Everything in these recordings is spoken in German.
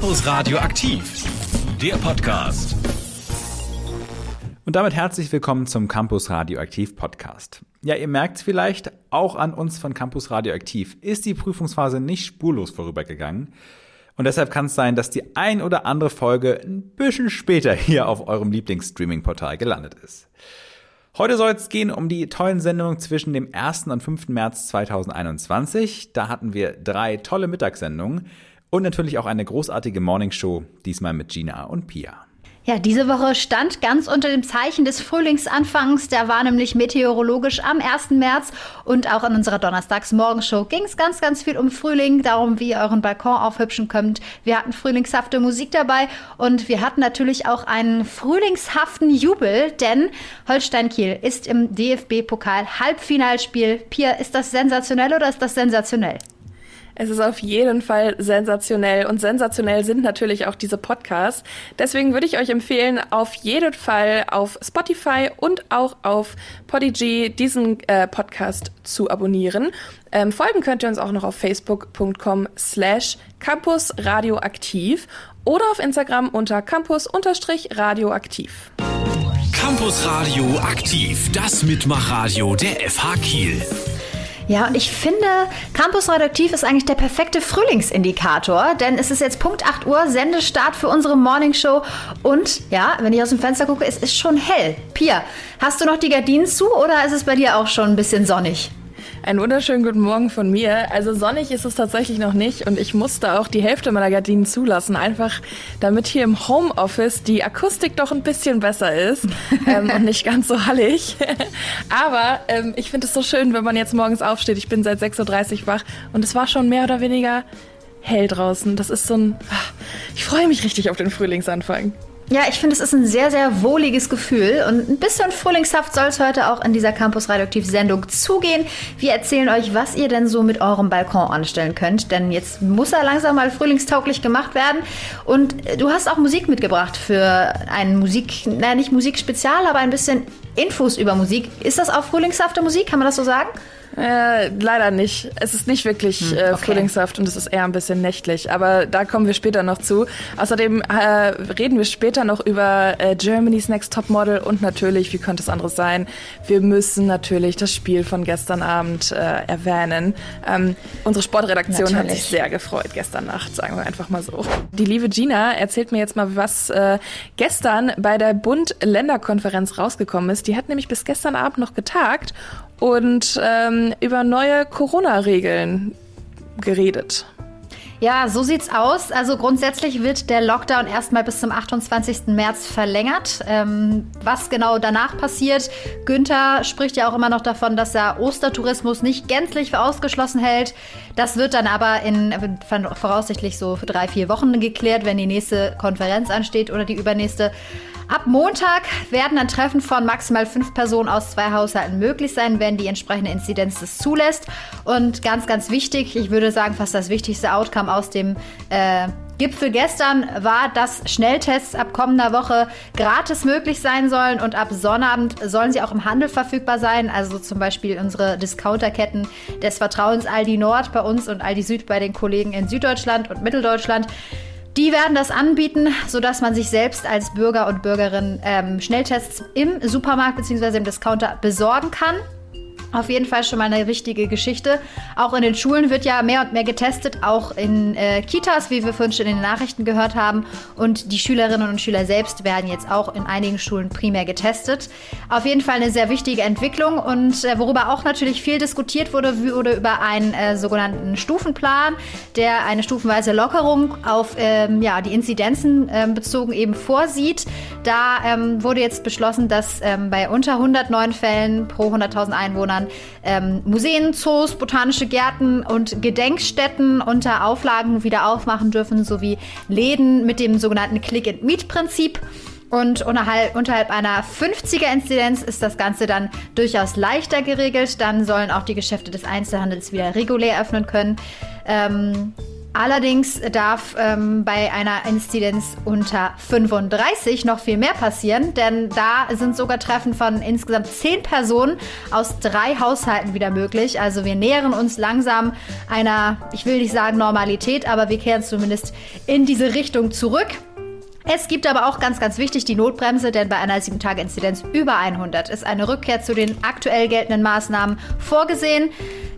Campus Radio aktiv, der Podcast. Und damit herzlich willkommen zum Campus Radioaktiv Podcast. Ja, ihr merkt es vielleicht, auch an uns von Campus Radioaktiv ist die Prüfungsphase nicht spurlos vorübergegangen. Und deshalb kann es sein, dass die ein oder andere Folge ein bisschen später hier auf eurem Lieblingsstreaming-Portal gelandet ist. Heute soll es gehen um die tollen Sendungen zwischen dem 1. und 5. März 2021. Da hatten wir drei tolle Mittagssendungen und natürlich auch eine großartige Morningshow, diesmal mit Gina und Pia. Ja, diese Woche stand ganz unter dem Zeichen des Frühlingsanfangs. Der war nämlich meteorologisch am 1. März. Und auch in unserer Donnerstagsmorgenshow ging es ganz, ganz viel um Frühling, darum, wie ihr euren Balkon aufhübschen könnt. Wir hatten frühlingshafte Musik dabei und wir hatten natürlich auch einen frühlingshaften Jubel, denn Holstein Kiel ist im DFB-Pokal Halbfinalspiel. Pia, ist das sensationell oder ist das sensationell? Es ist auf jeden Fall sensationell und sensationell sind natürlich auch diese Podcasts. Deswegen würde ich euch empfehlen, auf jeden Fall auf Spotify und auch auf Podigy diesen äh, Podcast zu abonnieren. Ähm, folgen könnt ihr uns auch noch auf facebook.com slash campusradioaktiv oder auf Instagram unter campus-radioaktiv. Campus Radio aktiv, das Mitmachradio der FH Kiel. Ja, und ich finde, Campus Radioaktiv ist eigentlich der perfekte Frühlingsindikator, denn es ist jetzt Punkt 8 Uhr, Sendestart für unsere Morningshow. Und ja, wenn ich aus dem Fenster gucke, es ist schon hell. Pia, hast du noch die Gardinen zu oder ist es bei dir auch schon ein bisschen sonnig? Einen wunderschönen guten Morgen von mir. Also sonnig ist es tatsächlich noch nicht und ich musste auch die Hälfte meiner Gardinen zulassen, einfach damit hier im Homeoffice die Akustik doch ein bisschen besser ist ähm, und nicht ganz so hallig. Aber ähm, ich finde es so schön, wenn man jetzt morgens aufsteht. Ich bin seit 6.30 Uhr wach und es war schon mehr oder weniger hell draußen. Das ist so ein... Ach, ich freue mich richtig auf den Frühlingsanfang. Ja, ich finde, es ist ein sehr, sehr wohliges Gefühl und ein bisschen frühlingshaft soll es heute auch in dieser Campus Radioaktiv Sendung zugehen. Wir erzählen euch, was ihr denn so mit eurem Balkon anstellen könnt, denn jetzt muss er langsam mal frühlingstauglich gemacht werden. Und äh, du hast auch Musik mitgebracht für ein Musik, naja, nicht Musikspezial, aber ein bisschen Infos über Musik. Ist das auch frühlingshafte Musik? Kann man das so sagen? Äh, leider nicht. Es ist nicht wirklich hm, äh, okay. frühlingshaft und es ist eher ein bisschen nächtlich. Aber da kommen wir später noch zu. Außerdem äh, reden wir später noch über äh, Germany's Next Top Model und natürlich, wie könnte es anderes sein, wir müssen natürlich das Spiel von gestern Abend äh, erwähnen. Ähm, unsere Sportredaktion natürlich. hat sich sehr gefreut gestern Nacht, sagen wir einfach mal so. Die liebe Gina erzählt mir jetzt mal, was äh, gestern bei der Bund-Länder-Konferenz rausgekommen ist. Die hat nämlich bis gestern Abend noch getagt und ähm, über neue Corona-Regeln geredet. Ja, so sieht's aus. Also grundsätzlich wird der Lockdown erstmal bis zum 28. März verlängert. Ähm, was genau danach passiert, Günther spricht ja auch immer noch davon, dass er Ostertourismus nicht gänzlich für ausgeschlossen hält. Das wird dann aber in voraussichtlich so drei, vier Wochen geklärt, wenn die nächste Konferenz ansteht oder die übernächste. Ab Montag werden ein Treffen von maximal fünf Personen aus zwei Haushalten möglich sein, wenn die entsprechende Inzidenz das zulässt. Und ganz, ganz wichtig, ich würde sagen, fast das wichtigste Outcome aus dem äh, Gipfel gestern war, dass Schnelltests ab kommender Woche gratis möglich sein sollen und ab Sonnabend sollen sie auch im Handel verfügbar sein. Also zum Beispiel unsere Discounterketten des Vertrauens Aldi Nord bei uns und Aldi Süd bei den Kollegen in Süddeutschland und Mitteldeutschland. Die werden das anbieten, sodass man sich selbst als Bürger und Bürgerin ähm, Schnelltests im Supermarkt bzw. im Discounter besorgen kann. Auf jeden Fall schon mal eine richtige Geschichte. Auch in den Schulen wird ja mehr und mehr getestet, auch in äh, Kitas, wie wir vorhin schon in den Nachrichten gehört haben. Und die Schülerinnen und Schüler selbst werden jetzt auch in einigen Schulen primär getestet. Auf jeden Fall eine sehr wichtige Entwicklung und äh, worüber auch natürlich viel diskutiert wurde, wurde über einen äh, sogenannten Stufenplan, der eine stufenweise Lockerung auf ähm, ja, die Inzidenzen ähm, bezogen eben vorsieht. Da ähm, wurde jetzt beschlossen, dass ähm, bei unter 109 Fällen pro 100.000 Einwohnern Jahren ähm, Museen, Zoos, botanische Gärten und Gedenkstätten unter Auflagen wieder aufmachen dürfen, sowie Läden mit dem sogenannten Click-and-Meet-Prinzip. Und unterhalb, unterhalb einer 50er-Inzidenz ist das Ganze dann durchaus leichter geregelt. Dann sollen auch die Geschäfte des Einzelhandels wieder regulär öffnen können. Ähm, Allerdings darf ähm, bei einer Inzidenz unter 35 noch viel mehr passieren, denn da sind sogar Treffen von insgesamt 10 Personen aus drei Haushalten wieder möglich. Also wir nähern uns langsam einer, ich will nicht sagen Normalität, aber wir kehren zumindest in diese Richtung zurück. Es gibt aber auch ganz, ganz wichtig die Notbremse, denn bei einer 7-Tage-Inzidenz über 100 ist eine Rückkehr zu den aktuell geltenden Maßnahmen vorgesehen.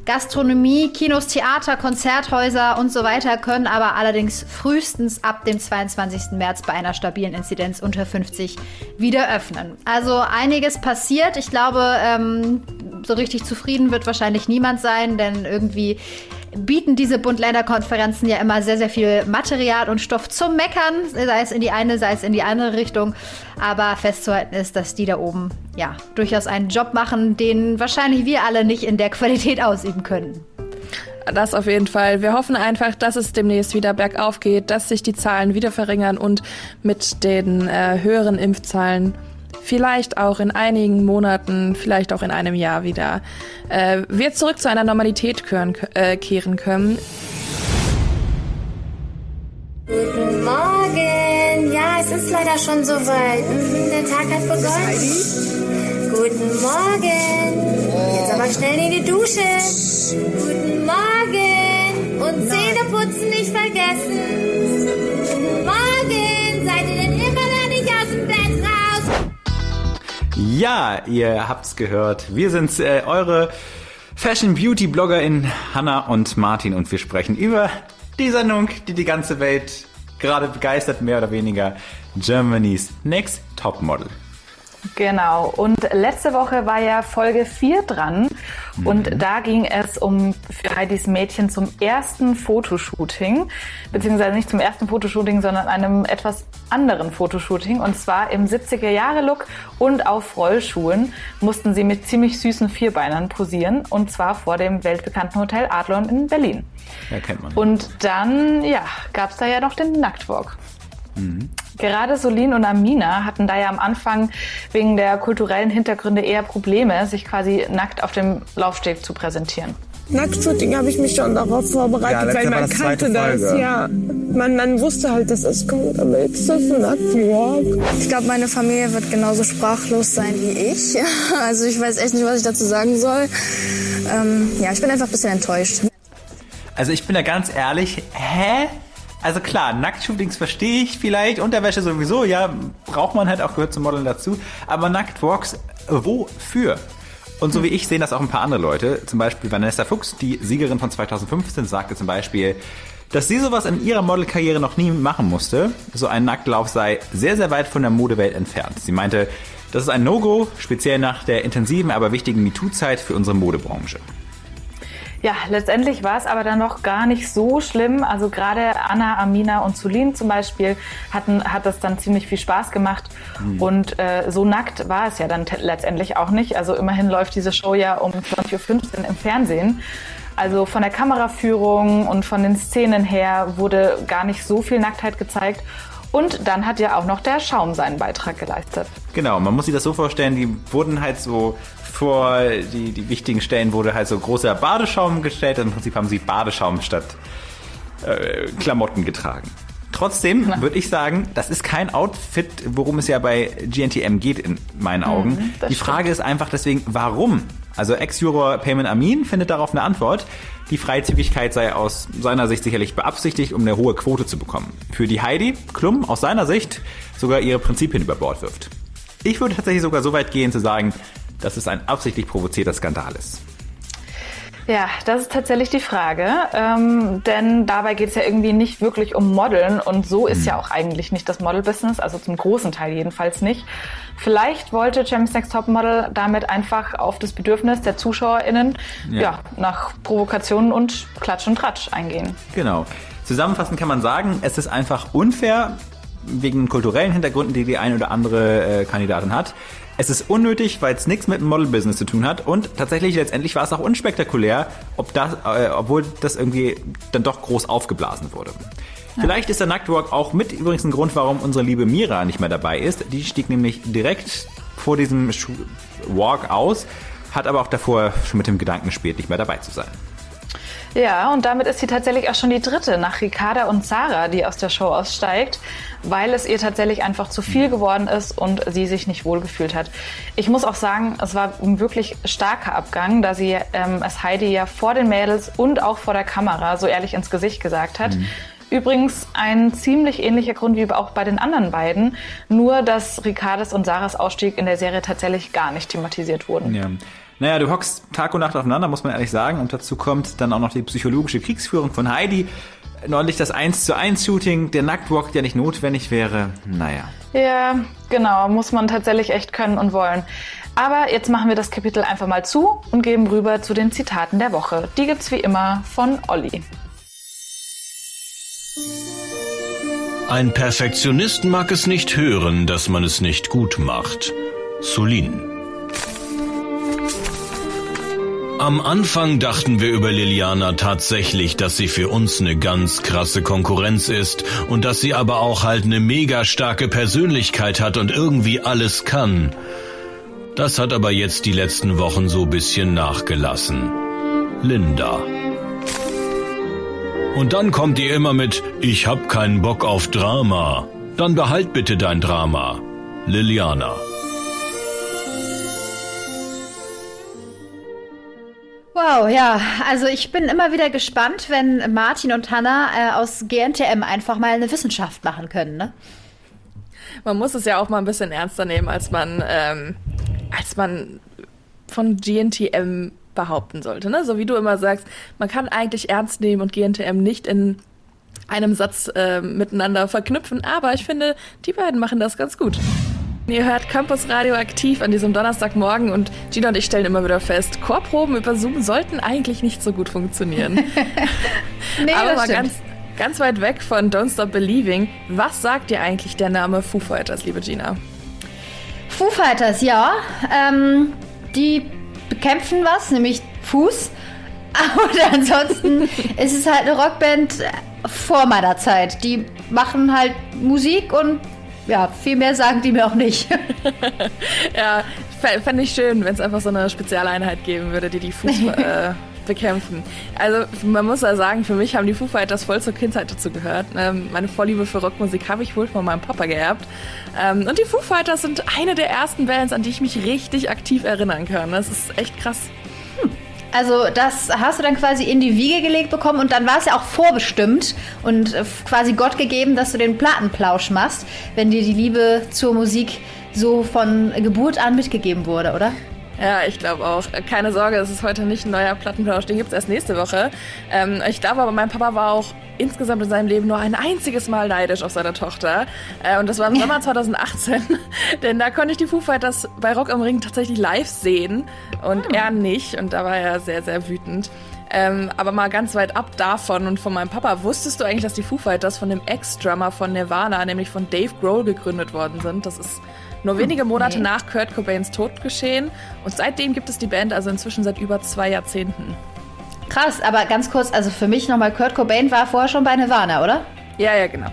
Gastronomie, Kinos, Theater, Konzerthäuser und so weiter können aber allerdings frühestens ab dem 22. März bei einer stabilen Inzidenz unter 50 wieder öffnen. Also einiges passiert. Ich glaube, ähm, so richtig zufrieden wird wahrscheinlich niemand sein, denn irgendwie bieten diese Bund-Länder-Konferenzen ja immer sehr, sehr viel Material und Stoff zum Meckern, sei es in die eine, sei es in die andere Richtung. Aber festzuhalten ist, dass die da oben ja durchaus einen Job machen, den wahrscheinlich wir alle nicht in der Qualität ausüben können. Das auf jeden Fall. Wir hoffen einfach, dass es demnächst wieder bergauf geht, dass sich die Zahlen wieder verringern und mit den äh, höheren Impfzahlen vielleicht auch in einigen Monaten, vielleicht auch in einem Jahr wieder, äh, wir zurück zu einer Normalität kehren, äh, kehren können. Guten Morgen. Ja, es ist leider schon soweit. Mhm, der Tag hat begonnen. Guten Morgen. Jetzt aber schnell in die Dusche. Guten Morgen. Und Zähne putzen nicht vergessen. Guten Morgen. Ja, ihr habt's gehört. Wir sind äh, eure Fashion Beauty Bloggerin Hanna und Martin und wir sprechen über die Sendung, die die ganze Welt gerade begeistert, mehr oder weniger. Germany's Next Top Model. Genau. Und letzte Woche war ja Folge 4 dran. Mhm. Und da ging es um für Heidis Mädchen zum ersten Fotoshooting. Beziehungsweise nicht zum ersten Fotoshooting, sondern einem etwas anderen Fotoshooting. Und zwar im 70er-Jahre-Look und auf Rollschuhen mussten sie mit ziemlich süßen Vierbeinern posieren. Und zwar vor dem weltbekannten Hotel Adlon in Berlin. Ja, kennt man. Und dann, ja, gab's da ja noch den Nacktwalk. Mhm. Gerade Solin und Amina hatten da ja am Anfang wegen der kulturellen Hintergründe eher Probleme, sich quasi nackt auf dem Laufsteg zu präsentieren. Nacktshooting habe ich mich schon darauf vorbereitet, Ja, weil man das kannte das. Ja, man, man wusste halt, dass es kommt, aber jetzt ist das ein Nacktwalk. Ich glaube, meine Familie wird genauso sprachlos sein wie ich. Also ich weiß echt nicht, was ich dazu sagen soll. Ähm, ja, ich bin einfach ein bisschen enttäuscht. Also ich bin da ganz ehrlich, hä? Also klar, Nacktshootings verstehe ich vielleicht, Unterwäsche sowieso, ja, braucht man halt auch, gehört zum Modeln dazu. Aber Nacktwalks, wofür? Und so wie ich sehen das auch ein paar andere Leute. Zum Beispiel Vanessa Fuchs, die Siegerin von 2015, sagte zum Beispiel, dass sie sowas in ihrer Modelkarriere noch nie machen musste. So ein Nacktlauf sei sehr, sehr weit von der Modewelt entfernt. Sie meinte, das ist ein No-Go, speziell nach der intensiven, aber wichtigen MeToo-Zeit für unsere Modebranche. Ja, letztendlich war es aber dann noch gar nicht so schlimm. Also gerade Anna, Amina und Zulin zum Beispiel hatten, hat das dann ziemlich viel Spaß gemacht. Und äh, so nackt war es ja dann te- letztendlich auch nicht. Also immerhin läuft diese Show ja um 20.15 Uhr im Fernsehen. Also von der Kameraführung und von den Szenen her wurde gar nicht so viel Nacktheit gezeigt. Und dann hat ja auch noch der Schaum seinen Beitrag geleistet. Genau, man muss sich das so vorstellen, die wurden halt so vor die, die wichtigen Stellen wurde halt so großer Badeschaum gestellt. Im Prinzip haben sie Badeschaum statt äh, Klamotten getragen. Trotzdem würde ich sagen, das ist kein Outfit, worum es ja bei GNTM geht in meinen Augen. das die Frage ist einfach deswegen, warum? Also Ex-Juror Payman Amin findet darauf eine Antwort. Die Freizügigkeit sei aus seiner Sicht sicherlich beabsichtigt, um eine hohe Quote zu bekommen. Für die Heidi Klum aus seiner Sicht sogar ihre Prinzipien über Bord wirft. Ich würde tatsächlich sogar so weit gehen zu sagen, dass es ein absichtlich provozierter Skandal ist. Ja, das ist tatsächlich die Frage, ähm, denn dabei geht es ja irgendwie nicht wirklich um Modeln und so ist ja auch eigentlich nicht das Model-Business, also zum großen Teil jedenfalls nicht. Vielleicht wollte Champions Next Topmodel damit einfach auf das Bedürfnis der ZuschauerInnen Ja. ja. nach Provokationen und Klatsch und Tratsch eingehen. Genau. Zusammenfassend kann man sagen, es ist einfach unfair, wegen kulturellen Hintergründen, die die eine oder andere äh, Kandidatin hat. Es ist unnötig, weil es nichts mit dem Model-Business zu tun hat. Und tatsächlich, letztendlich war es auch unspektakulär, ob das, äh, obwohl das irgendwie dann doch groß aufgeblasen wurde. Vielleicht ist der Nacktwalk auch mit übrigens ein Grund, warum unsere liebe Mira nicht mehr dabei ist. Die stieg nämlich direkt vor diesem Walk aus, hat aber auch davor schon mit dem Gedanken gespielt, nicht mehr dabei zu sein. Ja, und damit ist sie tatsächlich auch schon die dritte nach Ricarda und Sarah, die aus der Show aussteigt, weil es ihr tatsächlich einfach zu viel geworden ist und sie sich nicht wohlgefühlt hat. Ich muss auch sagen, es war ein wirklich starker Abgang, da sie ähm, es Heidi ja vor den Mädels und auch vor der Kamera so ehrlich ins Gesicht gesagt hat. Mhm. Übrigens ein ziemlich ähnlicher Grund wie auch bei den anderen beiden, nur dass Ricardes und Sarahs Ausstieg in der Serie tatsächlich gar nicht thematisiert wurden. Ja. Naja, du hockst Tag und Nacht aufeinander, muss man ehrlich sagen. Und dazu kommt dann auch noch die psychologische Kriegsführung von Heidi. Neulich das 1 zu 1 Shooting, der Nacktwalk, der nicht notwendig wäre. Naja. Ja, genau, muss man tatsächlich echt können und wollen. Aber jetzt machen wir das Kapitel einfach mal zu und geben rüber zu den Zitaten der Woche. Die gibt's wie immer von Olli. Ein Perfektionist mag es nicht hören, dass man es nicht gut macht. Sulin. Am Anfang dachten wir über Liliana tatsächlich, dass sie für uns eine ganz krasse Konkurrenz ist und dass sie aber auch halt eine mega starke Persönlichkeit hat und irgendwie alles kann. Das hat aber jetzt die letzten Wochen so bisschen nachgelassen. Linda. Und dann kommt ihr immer mit, ich hab keinen Bock auf Drama. Dann behalt bitte dein Drama. Liliana. Wow, ja, also ich bin immer wieder gespannt, wenn Martin und Hanna äh, aus GNTM einfach mal eine Wissenschaft machen können, ne? Man muss es ja auch mal ein bisschen ernster nehmen, als man, ähm, als man von GNTM behaupten sollte. Ne? So wie du immer sagst, man kann eigentlich ernst nehmen und GNTM nicht in einem Satz äh, miteinander verknüpfen, aber ich finde, die beiden machen das ganz gut. Ihr hört Campus Radio aktiv an diesem Donnerstagmorgen und Gina und ich stellen immer wieder fest, Chorproben über Zoom sollten eigentlich nicht so gut funktionieren. nee, Aber mal ganz, ganz weit weg von Don't Stop Believing, was sagt dir eigentlich der Name Foo Fighters, liebe Gina? Foo Fighters, ja. Ähm, die bekämpfen was, nämlich Fuß. Aber ansonsten ist es halt eine Rockband vor meiner Zeit. Die machen halt Musik und ja, viel mehr sagen die mir auch nicht. ja, fände ich schön, wenn es einfach so eine Spezialeinheit geben würde, die die Fuß äh, bekämpfen. Also man muss ja sagen, für mich haben die Foo Fighters voll zur Kindheit dazu gehört. Ähm, meine Vorliebe für Rockmusik habe ich wohl von meinem Papa geerbt. Ähm, und die Foo Fighters sind eine der ersten Bands, an die ich mich richtig aktiv erinnern kann. Das ist echt krass. Also das hast du dann quasi in die Wiege gelegt bekommen und dann war es ja auch vorbestimmt und äh, quasi Gott gegeben, dass du den Plattenplausch machst, wenn dir die Liebe zur Musik so von Geburt an mitgegeben wurde, oder? Ja, ich glaube auch. Keine Sorge, es ist heute nicht ein neuer Plattenplausch, den gibt es erst nächste Woche. Ähm, ich glaube aber, mein Papa war auch insgesamt in seinem Leben nur ein einziges Mal neidisch auf seine Tochter. Äh, und das war im Sommer 2018. Denn da konnte ich die Foo Fighters bei Rock am Ring tatsächlich live sehen und hm. er nicht. Und da war er sehr, sehr wütend. Ähm, aber mal ganz weit ab davon und von meinem Papa, wusstest du eigentlich, dass die Foo Fighters von dem Ex-Drummer von Nirvana, nämlich von Dave Grohl, gegründet worden sind? Das ist nur wenige Monate nee. nach Kurt Cobains Tod geschehen. Und seitdem gibt es die Band also inzwischen seit über zwei Jahrzehnten. Krass, aber ganz kurz, also für mich nochmal, Kurt Cobain war vorher schon bei Nirvana, oder? Ja, ja, genau.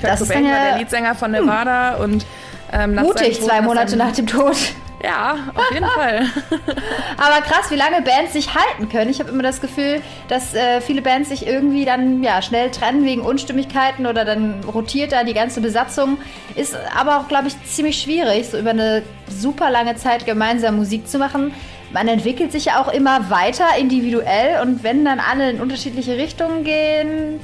Kurt das Cobain ja, war der Leadsänger von Nirvana hm. und ähm, Mutig, zwei Monate nach dem Tod. Ja, auf jeden Fall. Aber krass, wie lange Bands sich halten können. Ich habe immer das Gefühl, dass äh, viele Bands sich irgendwie dann ja, schnell trennen wegen Unstimmigkeiten oder dann rotiert da die ganze Besatzung. Ist aber auch, glaube ich, ziemlich schwierig, so über eine super lange Zeit gemeinsam Musik zu machen. Man entwickelt sich ja auch immer weiter individuell und wenn dann alle in unterschiedliche Richtungen gehen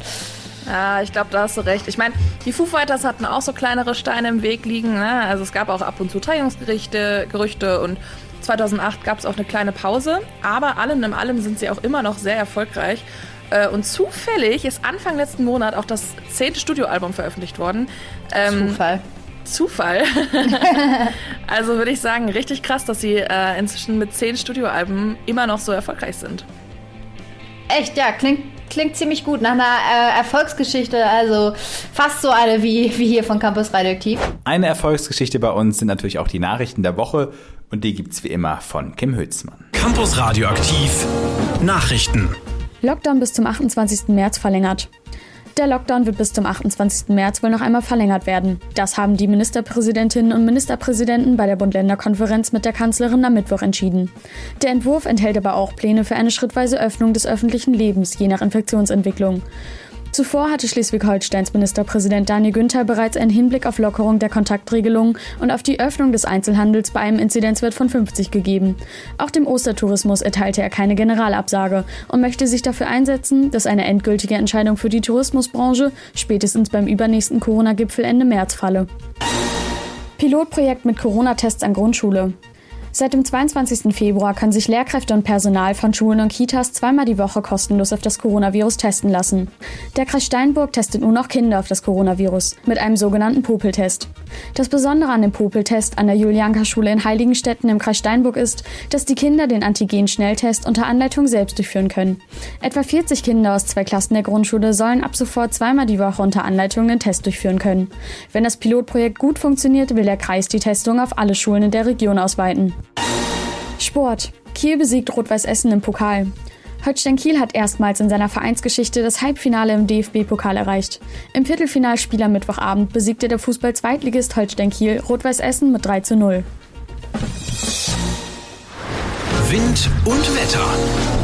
ja, ich glaube, da hast du recht. Ich meine, die Foo Fighters hatten auch so kleinere Steine im Weg liegen. Ne? Also es gab auch ab und zu Trennungsgerichte, Gerüchte und 2008 gab es auch eine kleine Pause. Aber allem in allem sind sie auch immer noch sehr erfolgreich. Äh, und zufällig ist Anfang letzten Monat auch das zehnte Studioalbum veröffentlicht worden. Ähm, Zufall. Zufall. also würde ich sagen, richtig krass, dass sie äh, inzwischen mit zehn Studioalben immer noch so erfolgreich sind. Echt, ja, klingt klingt ziemlich gut nach einer äh, Erfolgsgeschichte, also fast so eine wie, wie hier von Campus Radioaktiv. Eine Erfolgsgeschichte bei uns sind natürlich auch die Nachrichten der Woche und die gibt's wie immer von Kim Hülsmann. Campus Radioaktiv Nachrichten. Lockdown bis zum 28. März verlängert. Der Lockdown wird bis zum 28. März wohl noch einmal verlängert werden. Das haben die Ministerpräsidentinnen und Ministerpräsidenten bei der Bund-Länder-Konferenz mit der Kanzlerin am Mittwoch entschieden. Der Entwurf enthält aber auch Pläne für eine schrittweise Öffnung des öffentlichen Lebens, je nach Infektionsentwicklung. Zuvor hatte Schleswig-Holsteins Ministerpräsident Daniel Günther bereits einen Hinblick auf Lockerung der Kontaktregelungen und auf die Öffnung des Einzelhandels bei einem Inzidenzwert von 50 gegeben. Auch dem Ostertourismus erteilte er keine Generalabsage und möchte sich dafür einsetzen, dass eine endgültige Entscheidung für die Tourismusbranche spätestens beim übernächsten Corona-Gipfel Ende März falle. Pilotprojekt mit Corona-Tests an Grundschule. Seit dem 22. Februar können sich Lehrkräfte und Personal von Schulen und Kitas zweimal die Woche kostenlos auf das Coronavirus testen lassen. Der Kreis Steinburg testet nun auch Kinder auf das Coronavirus mit einem sogenannten Popeltest. Das Besondere an dem Popeltest an der Julianka-Schule in Heiligenstätten im Kreis Steinburg ist, dass die Kinder den Antigen-Schnelltest unter Anleitung selbst durchführen können. Etwa 40 Kinder aus zwei Klassen der Grundschule sollen ab sofort zweimal die Woche unter Anleitung den Test durchführen können. Wenn das Pilotprojekt gut funktioniert, will der Kreis die Testung auf alle Schulen in der Region ausweiten. Sport. Kiel besiegt Rot-Weiß Essen im Pokal. Holstein Kiel hat erstmals in seiner Vereinsgeschichte das Halbfinale im DFB-Pokal erreicht. Im Viertelfinalspiel am Mittwochabend besiegte der Fußball-Zweitligist Holstein Kiel Rot-Weiß Essen mit 3 zu 0. Wind und Wetter.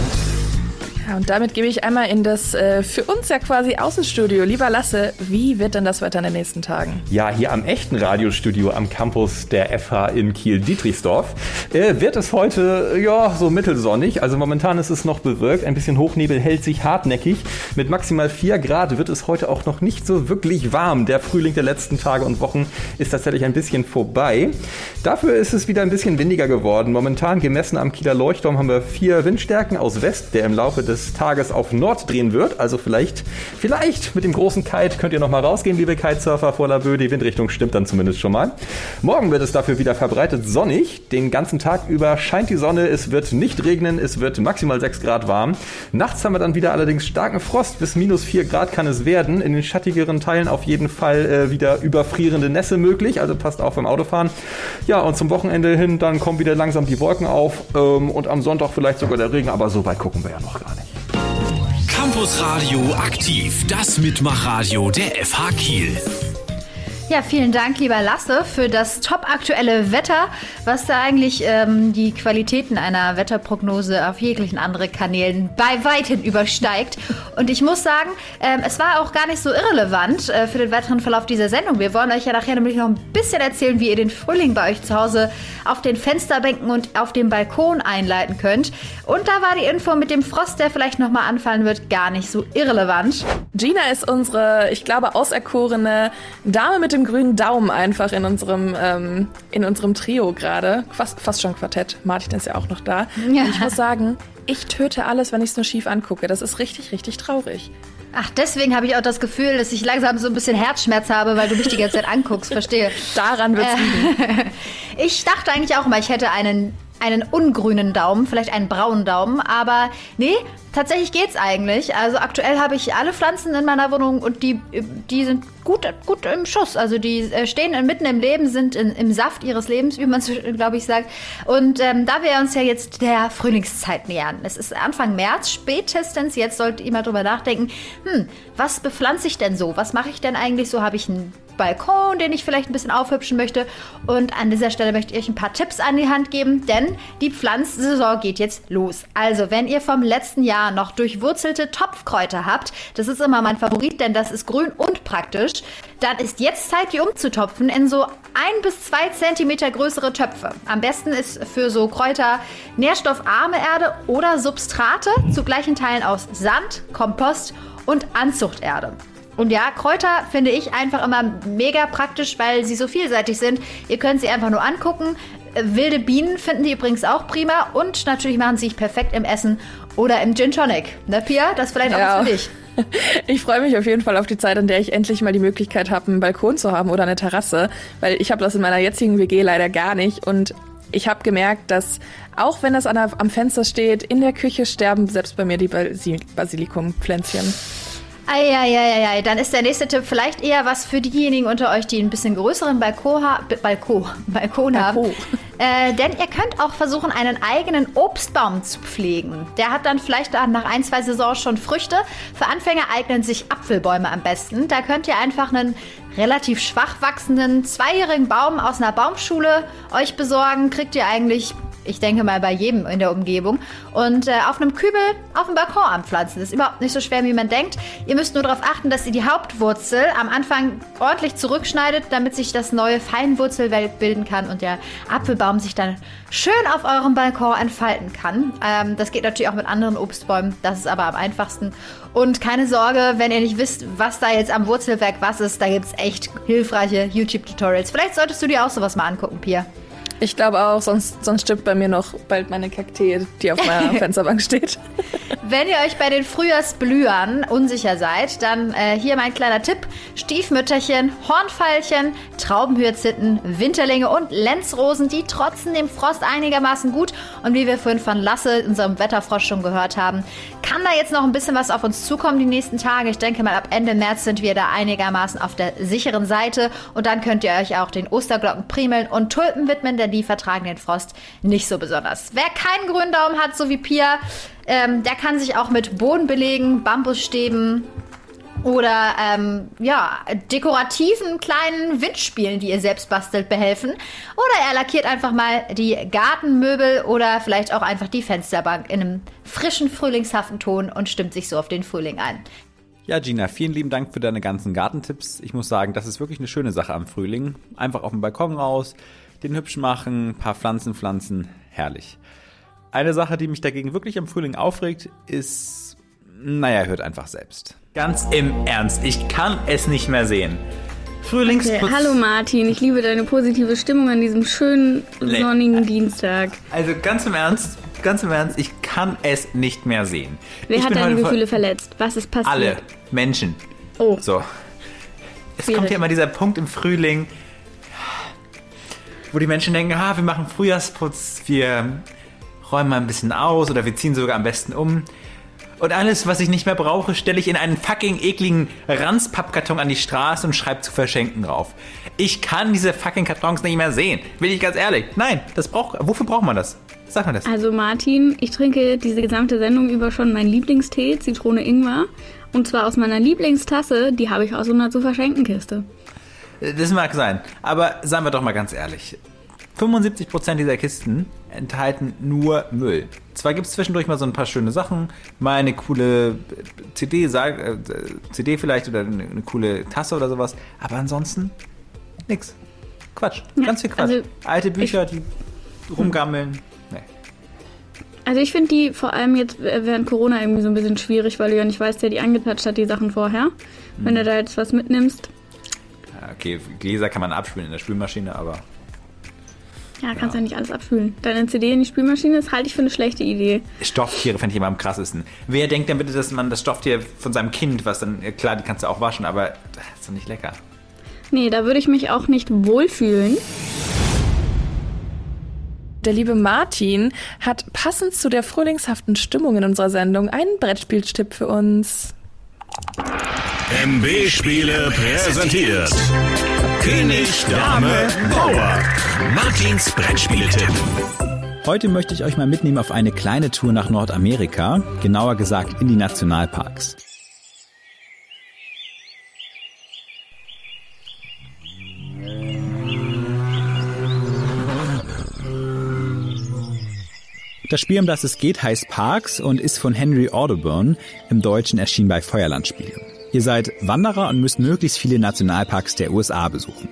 Ja, und damit gebe ich einmal in das äh, für uns ja quasi Außenstudio. Lieber Lasse, wie wird denn das Wetter in den nächsten Tagen? Ja, hier am echten Radiostudio am Campus der FH in Kiel-Dietrichsdorf äh, wird es heute ja so mittelsonnig. Also momentan ist es noch bewölkt, ein bisschen Hochnebel hält sich hartnäckig. Mit maximal 4 Grad wird es heute auch noch nicht so wirklich warm. Der Frühling der letzten Tage und Wochen ist tatsächlich ein bisschen vorbei. Dafür ist es wieder ein bisschen windiger geworden. Momentan gemessen am Kieler Leuchtturm haben wir vier Windstärken aus West, der im Laufe des des Tages auf Nord drehen wird. Also vielleicht, vielleicht mit dem großen Kite könnt ihr noch mal rausgehen, liebe Kitesurfer vor Labö. Die Windrichtung stimmt dann zumindest schon mal. Morgen wird es dafür wieder verbreitet sonnig. Den ganzen Tag über scheint die Sonne. Es wird nicht regnen. Es wird maximal 6 Grad warm. Nachts haben wir dann wieder allerdings starken Frost. Bis minus 4 Grad kann es werden. In den schattigeren Teilen auf jeden Fall äh, wieder überfrierende Nässe möglich. Also passt auf beim Autofahren. Ja, und zum Wochenende hin dann kommen wieder langsam die Wolken auf. Ähm, und am Sonntag vielleicht sogar der Regen. Aber so weit gucken wir ja noch gar nicht. Campus Radio aktiv, das Mitmachradio der FH Kiel. Ja, vielen Dank, lieber Lasse, für das topaktuelle Wetter, was da eigentlich ähm, die Qualitäten einer Wetterprognose auf jeglichen anderen Kanälen bei weitem übersteigt. Und ich muss sagen, ähm, es war auch gar nicht so irrelevant äh, für den weiteren Verlauf dieser Sendung. Wir wollen euch ja nachher nämlich noch ein bisschen erzählen, wie ihr den Frühling bei euch zu Hause auf den Fensterbänken und auf dem Balkon einleiten könnt. Und da war die Info mit dem Frost, der vielleicht nochmal anfallen wird, gar nicht so irrelevant. Gina ist unsere, ich glaube, auserkorene Dame mit dem grünen Daumen einfach in unserem, ähm, in unserem Trio gerade. Fast, fast schon Quartett. Martin ist ja auch noch da. Ja. Und ich muss sagen, ich töte alles, wenn ich es nur schief angucke. Das ist richtig, richtig traurig. Ach, deswegen habe ich auch das Gefühl, dass ich langsam so ein bisschen Herzschmerz habe, weil du mich die ganze Zeit anguckst. Verstehe. Daran wird es äh, Ich dachte eigentlich auch mal, ich hätte einen einen ungrünen Daumen, vielleicht einen braunen Daumen, aber nee, tatsächlich geht's eigentlich. Also aktuell habe ich alle Pflanzen in meiner Wohnung und die, die sind gut, gut im Schuss. Also die äh, stehen mitten im Leben, sind in, im Saft ihres Lebens, wie man es, glaube ich, sagt. Und ähm, da wir uns ja jetzt der Frühlingszeit nähern, es ist Anfang März, spätestens jetzt sollte ihr mal drüber nachdenken, hm, was bepflanze ich denn so? Was mache ich denn eigentlich so? Habe ich einen Balkon, den ich vielleicht ein bisschen aufhübschen möchte. Und an dieser Stelle möchte ich euch ein paar Tipps an die Hand geben, denn die Pflanzsaison geht jetzt los. Also, wenn ihr vom letzten Jahr noch durchwurzelte Topfkräuter habt, das ist immer mein Favorit, denn das ist grün und praktisch, dann ist jetzt Zeit, die umzutopfen in so ein bis zwei Zentimeter größere Töpfe. Am besten ist für so Kräuter nährstoffarme Erde oder Substrate zu gleichen Teilen aus Sand, Kompost und Anzuchterde. Und ja, Kräuter finde ich einfach immer mega praktisch, weil sie so vielseitig sind. Ihr könnt sie einfach nur angucken. Wilde Bienen finden die übrigens auch prima und natürlich machen sie sich perfekt im Essen oder im Gin Tonic. Ne, Pia? Das ist vielleicht ja. auch was für dich. Ich freue mich auf jeden Fall auf die Zeit, in der ich endlich mal die Möglichkeit habe, einen Balkon zu haben oder eine Terrasse, weil ich habe das in meiner jetzigen WG leider gar nicht und ich habe gemerkt, dass auch wenn das der, am Fenster steht, in der Küche sterben selbst bei mir die Basil Basilikumpflänzchen. Eieieiei, dann ist der nächste Tipp vielleicht eher was für diejenigen unter euch, die ein bisschen größeren Balkon, ha Balkon, Balkon haben. Äh, denn ihr könnt auch versuchen, einen eigenen Obstbaum zu pflegen. Der hat dann vielleicht nach ein, zwei Saisons schon Früchte. Für Anfänger eignen sich Apfelbäume am besten. Da könnt ihr einfach einen relativ schwach wachsenden zweijährigen Baum aus einer Baumschule euch besorgen. Kriegt ihr eigentlich ich denke mal bei jedem in der Umgebung. Und äh, auf einem Kübel auf dem Balkon anpflanzen. Das ist überhaupt nicht so schwer, wie man denkt. Ihr müsst nur darauf achten, dass ihr die Hauptwurzel am Anfang ordentlich zurückschneidet, damit sich das neue Feinwurzelwelt bilden kann und der Apfelbaum sich dann schön auf eurem Balkon entfalten kann. Ähm, das geht natürlich auch mit anderen Obstbäumen. Das ist aber am einfachsten. Und keine Sorge, wenn ihr nicht wisst, was da jetzt am Wurzelwerk was ist, da gibt es echt hilfreiche YouTube-Tutorials. Vielleicht solltest du dir auch sowas mal angucken, Pia. Ich glaube auch, sonst, sonst stirbt bei mir noch bald meine Kaktee, die auf meiner Fensterbank steht. Wenn ihr euch bei den Frühjahrsblühern unsicher seid, dann äh, hier mein kleiner Tipp. Stiefmütterchen, Hornfeilchen, Traubenhyazinthen, Winterlinge und Lenzrosen, die trotzen dem Frost einigermaßen gut. Und wie wir vorhin von Lasse, unserem Wetterfrosch, schon gehört haben, kann da jetzt noch ein bisschen was auf uns zukommen die nächsten Tage. Ich denke mal, ab Ende März sind wir da einigermaßen auf der sicheren Seite. Und dann könnt ihr euch auch den Osterglocken, Primeln und Tulpen widmen, denn die vertragen den Frost nicht so besonders. Wer keinen grünen Daumen hat, so wie Pia, ähm, der kann sich auch mit Bodenbelegen, Bambusstäben oder ähm, ja, dekorativen kleinen Windspielen, die ihr selbst bastelt, behelfen. Oder er lackiert einfach mal die Gartenmöbel oder vielleicht auch einfach die Fensterbank in einem frischen, frühlingshaften Ton und stimmt sich so auf den Frühling ein. Ja, Gina, vielen lieben Dank für deine ganzen Gartentipps. Ich muss sagen, das ist wirklich eine schöne Sache am Frühling. Einfach auf dem Balkon raus, den hübsch machen, ein paar Pflanzen pflanzen, herrlich. Eine Sache, die mich dagegen wirklich am Frühling aufregt, ist, naja, hört einfach selbst. Ganz im Ernst, ich kann es nicht mehr sehen. Frühlingsputz. Okay, hallo Martin, ich liebe deine positive Stimmung an diesem schönen sonnigen nee. Dienstag. Also ganz im Ernst, ganz im Ernst, ich kann es nicht mehr sehen. Wer ich hat deine Gefühle verletzt? Was ist passiert? Alle Menschen. Oh. So. Es Schwierig. kommt ja immer dieser Punkt im Frühling, wo die Menschen denken, ah, wir machen Frühjahrsputz, wir räumen mal ein bisschen aus oder wir ziehen sogar am besten um. Und alles, was ich nicht mehr brauche, stelle ich in einen fucking ekligen Ranzpappkarton an die Straße und schreibe zu verschenken drauf. Ich kann diese fucking Kartons nicht mehr sehen. Will ich ganz ehrlich. Nein, das braucht. Wofür braucht man das? Sag mal das. Also Martin, ich trinke diese gesamte Sendung über schon meinen Lieblingstee, Zitrone Ingwer. Und zwar aus meiner Lieblingstasse, die habe ich aus so einer zu verschenken Kiste. Das mag sein. Aber seien wir doch mal ganz ehrlich. 75% dieser Kisten enthalten nur Müll. Zwar gibt es zwischendurch mal so ein paar schöne Sachen, mal eine coole CD, äh, CD vielleicht oder eine, eine, coole Tasse oder sowas, aber ansonsten nix. Quatsch, ja, ganz viel Quatsch. Also Alte Bücher, die rumgammeln. Nee. Also ich finde die vor allem jetzt während Corona irgendwie so ein bisschen schwierig, weil du ja nicht weißt, wer die angetatscht hat, die Sachen vorher. Wenn hm. du da jetzt was mitnimmst, okay, Gläser kann man abspülen in der Spülmaschine, aber. Ja, kannst ja. ja nicht alles abspülen. Deine CD in die Spülmaschine, das halte ich für eine schlechte Idee. Stofftiere fände ich immer am krassesten. Wer denkt denn bitte, dass man das Stofftier von seinem Kind, was dann, klar, die kannst du auch waschen, aber das ist doch nicht lecker. Nee, da würde ich mich auch nicht wohlfühlen. Der liebe Martin hat passend zu der frühlingshaften Stimmung in unserer Sendung einen Brettspieltipp für uns. MB-Spiele präsentiert. König, Dame, Bauer. Martins Brettspieletipp. Heute möchte ich euch mal mitnehmen auf eine kleine Tour nach Nordamerika, genauer gesagt in die Nationalparks. Das Spiel, um das es geht, heißt Parks und ist von Henry Audubon, im Deutschen erschienen bei Feuerlandspiele. Ihr seid Wanderer und müsst möglichst viele Nationalparks der USA besuchen.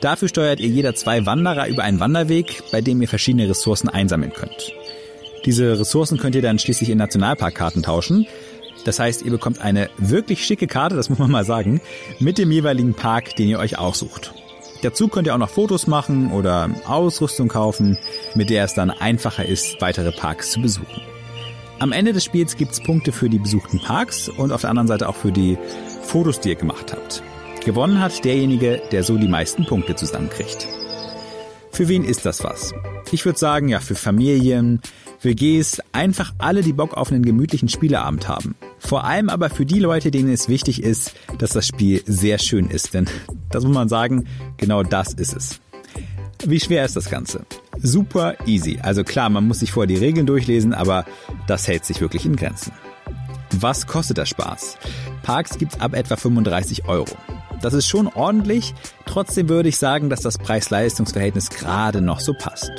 Dafür steuert ihr jeder zwei Wanderer über einen Wanderweg, bei dem ihr verschiedene Ressourcen einsammeln könnt. Diese Ressourcen könnt ihr dann schließlich in Nationalparkkarten tauschen. Das heißt, ihr bekommt eine wirklich schicke Karte, das muss man mal sagen, mit dem jeweiligen Park, den ihr euch aussucht. Dazu könnt ihr auch noch Fotos machen oder Ausrüstung kaufen, mit der es dann einfacher ist, weitere Parks zu besuchen. Am Ende des Spiels gibt's Punkte für die besuchten Parks und auf der anderen Seite auch für die Fotos, die ihr gemacht habt. Gewonnen hat derjenige, der so die meisten Punkte zusammenkriegt. Für wen ist das was? Ich würde sagen, ja, für Familien, WGs, einfach alle, die Bock auf einen gemütlichen Spieleabend haben. Vor allem aber für die Leute, denen es wichtig ist, dass das Spiel sehr schön ist. Denn das muss man sagen, genau das ist es. Wie schwer ist das Ganze? Super easy. Also klar, man muss sich vorher die Regeln durchlesen, aber das hält sich wirklich in Grenzen. Was kostet der Spaß? Parks gibt's ab etwa 35 Euro. Das ist schon ordentlich, trotzdem würde ich sagen, dass das Preis-Leistungs-Verhältnis gerade noch so passt.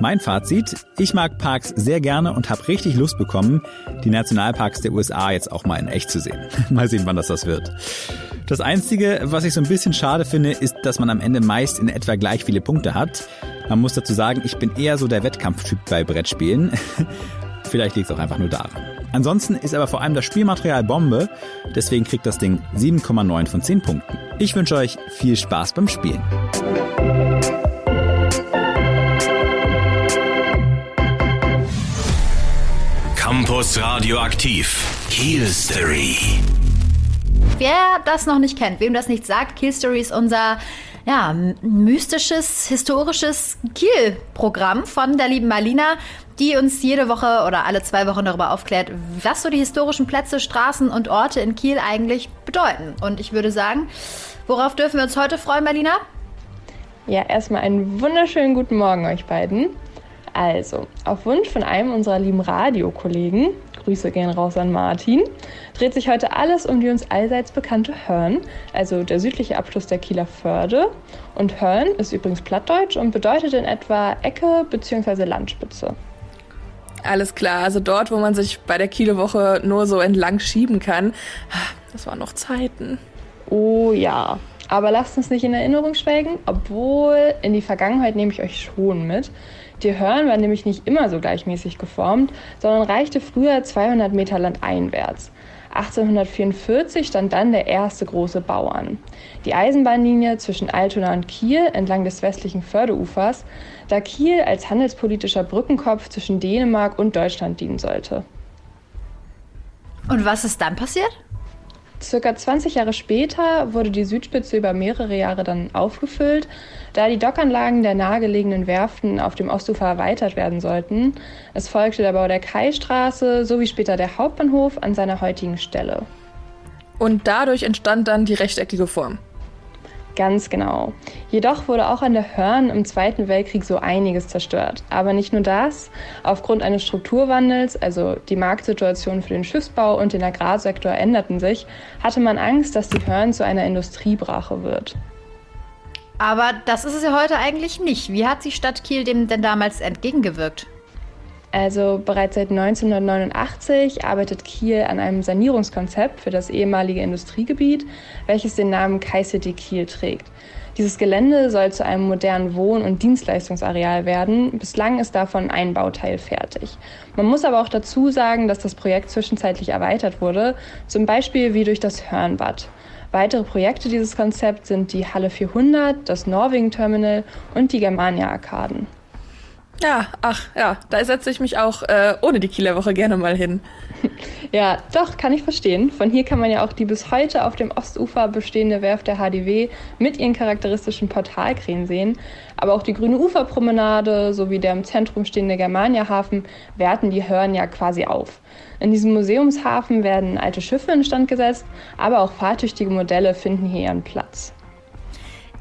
Mein Fazit, ich mag Parks sehr gerne und habe richtig Lust bekommen, die Nationalparks der USA jetzt auch mal in echt zu sehen. mal sehen, wann das das wird. Das Einzige, was ich so ein bisschen schade finde, ist, dass man am Ende meist in etwa gleich viele Punkte hat. Man muss dazu sagen, ich bin eher so der Wettkampftyp bei Brettspielen. Vielleicht liegt es auch einfach nur daran. Ansonsten ist aber vor allem das Spielmaterial Bombe, deswegen kriegt das Ding 7,9 von 10 Punkten. Ich wünsche euch viel Spaß beim Spielen. Campus Radioaktiv. Kiel Story. Wer das noch nicht kennt, wem das nicht sagt, Kill Story ist unser ja, mystisches, historisches Kiel-Programm von der lieben Marlina, die uns jede Woche oder alle zwei Wochen darüber aufklärt, was so die historischen Plätze, Straßen und Orte in Kiel eigentlich bedeuten. Und ich würde sagen, worauf dürfen wir uns heute freuen, Marlina? Ja, erstmal einen wunderschönen guten Morgen euch beiden. Also, auf Wunsch von einem unserer lieben Radiokollegen, Grüße gehen raus an Martin, dreht sich heute alles um die uns allseits bekannte Hörn, also der südliche Abschluss der Kieler Förde. Und Hörn ist übrigens plattdeutsch und bedeutet in etwa Ecke bzw. Landspitze. Alles klar, also dort, wo man sich bei der Kieler Woche nur so entlang schieben kann. Das waren noch Zeiten. Oh ja, aber lasst uns nicht in Erinnerung schwelgen, obwohl in die Vergangenheit nehme ich euch schon mit. Die Hörn war nämlich nicht immer so gleichmäßig geformt, sondern reichte früher 200 Meter landeinwärts. 1844 stand dann der erste große Bau an. Die Eisenbahnlinie zwischen Altona und Kiel entlang des westlichen Fördeufers, da Kiel als handelspolitischer Brückenkopf zwischen Dänemark und Deutschland dienen sollte. Und was ist dann passiert? Circa 20 Jahre später wurde die Südspitze über mehrere Jahre dann aufgefüllt, da die Dockanlagen der nahegelegenen Werften auf dem Ostufer erweitert werden sollten. Es folgte der Bau der Kaistraße sowie später der Hauptbahnhof an seiner heutigen Stelle. Und dadurch entstand dann die rechteckige Form. Ganz genau. Jedoch wurde auch an der Hörn im Zweiten Weltkrieg so einiges zerstört. Aber nicht nur das. Aufgrund eines Strukturwandels, also die Marktsituation für den Schiffsbau und den Agrarsektor änderten sich, hatte man Angst, dass die Hörn zu einer Industriebrache wird. Aber das ist es ja heute eigentlich nicht. Wie hat die Stadt Kiel dem denn damals entgegengewirkt? Also bereits seit 1989 arbeitet Kiel an einem Sanierungskonzept für das ehemalige Industriegebiet, welches den Namen KaiCity Kiel trägt. Dieses Gelände soll zu einem modernen Wohn- und Dienstleistungsareal werden. Bislang ist davon ein Bauteil fertig. Man muss aber auch dazu sagen, dass das Projekt zwischenzeitlich erweitert wurde, zum Beispiel wie durch das Hörnbad. Weitere Projekte dieses Konzepts sind die Halle 400, das Norwegen Terminal und die Germania Arkaden. Ja, ach ja, da setze ich mich auch äh, ohne die Kieler Woche gerne mal hin. Ja, doch, kann ich verstehen. Von hier kann man ja auch die bis heute auf dem Ostufer bestehende Werft der HDW mit ihren charakteristischen Portalkrähen sehen. Aber auch die Grüne Uferpromenade sowie der im Zentrum stehende Germania-Hafen werten die Hörn ja quasi auf. In diesem Museumshafen werden alte Schiffe instand gesetzt, aber auch fahrtüchtige Modelle finden hier ihren Platz.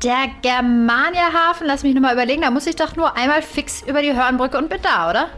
Der Germania-Hafen, lass mich nochmal überlegen, da muss ich doch nur einmal fix über die Hörnbrücke und bin da, oder?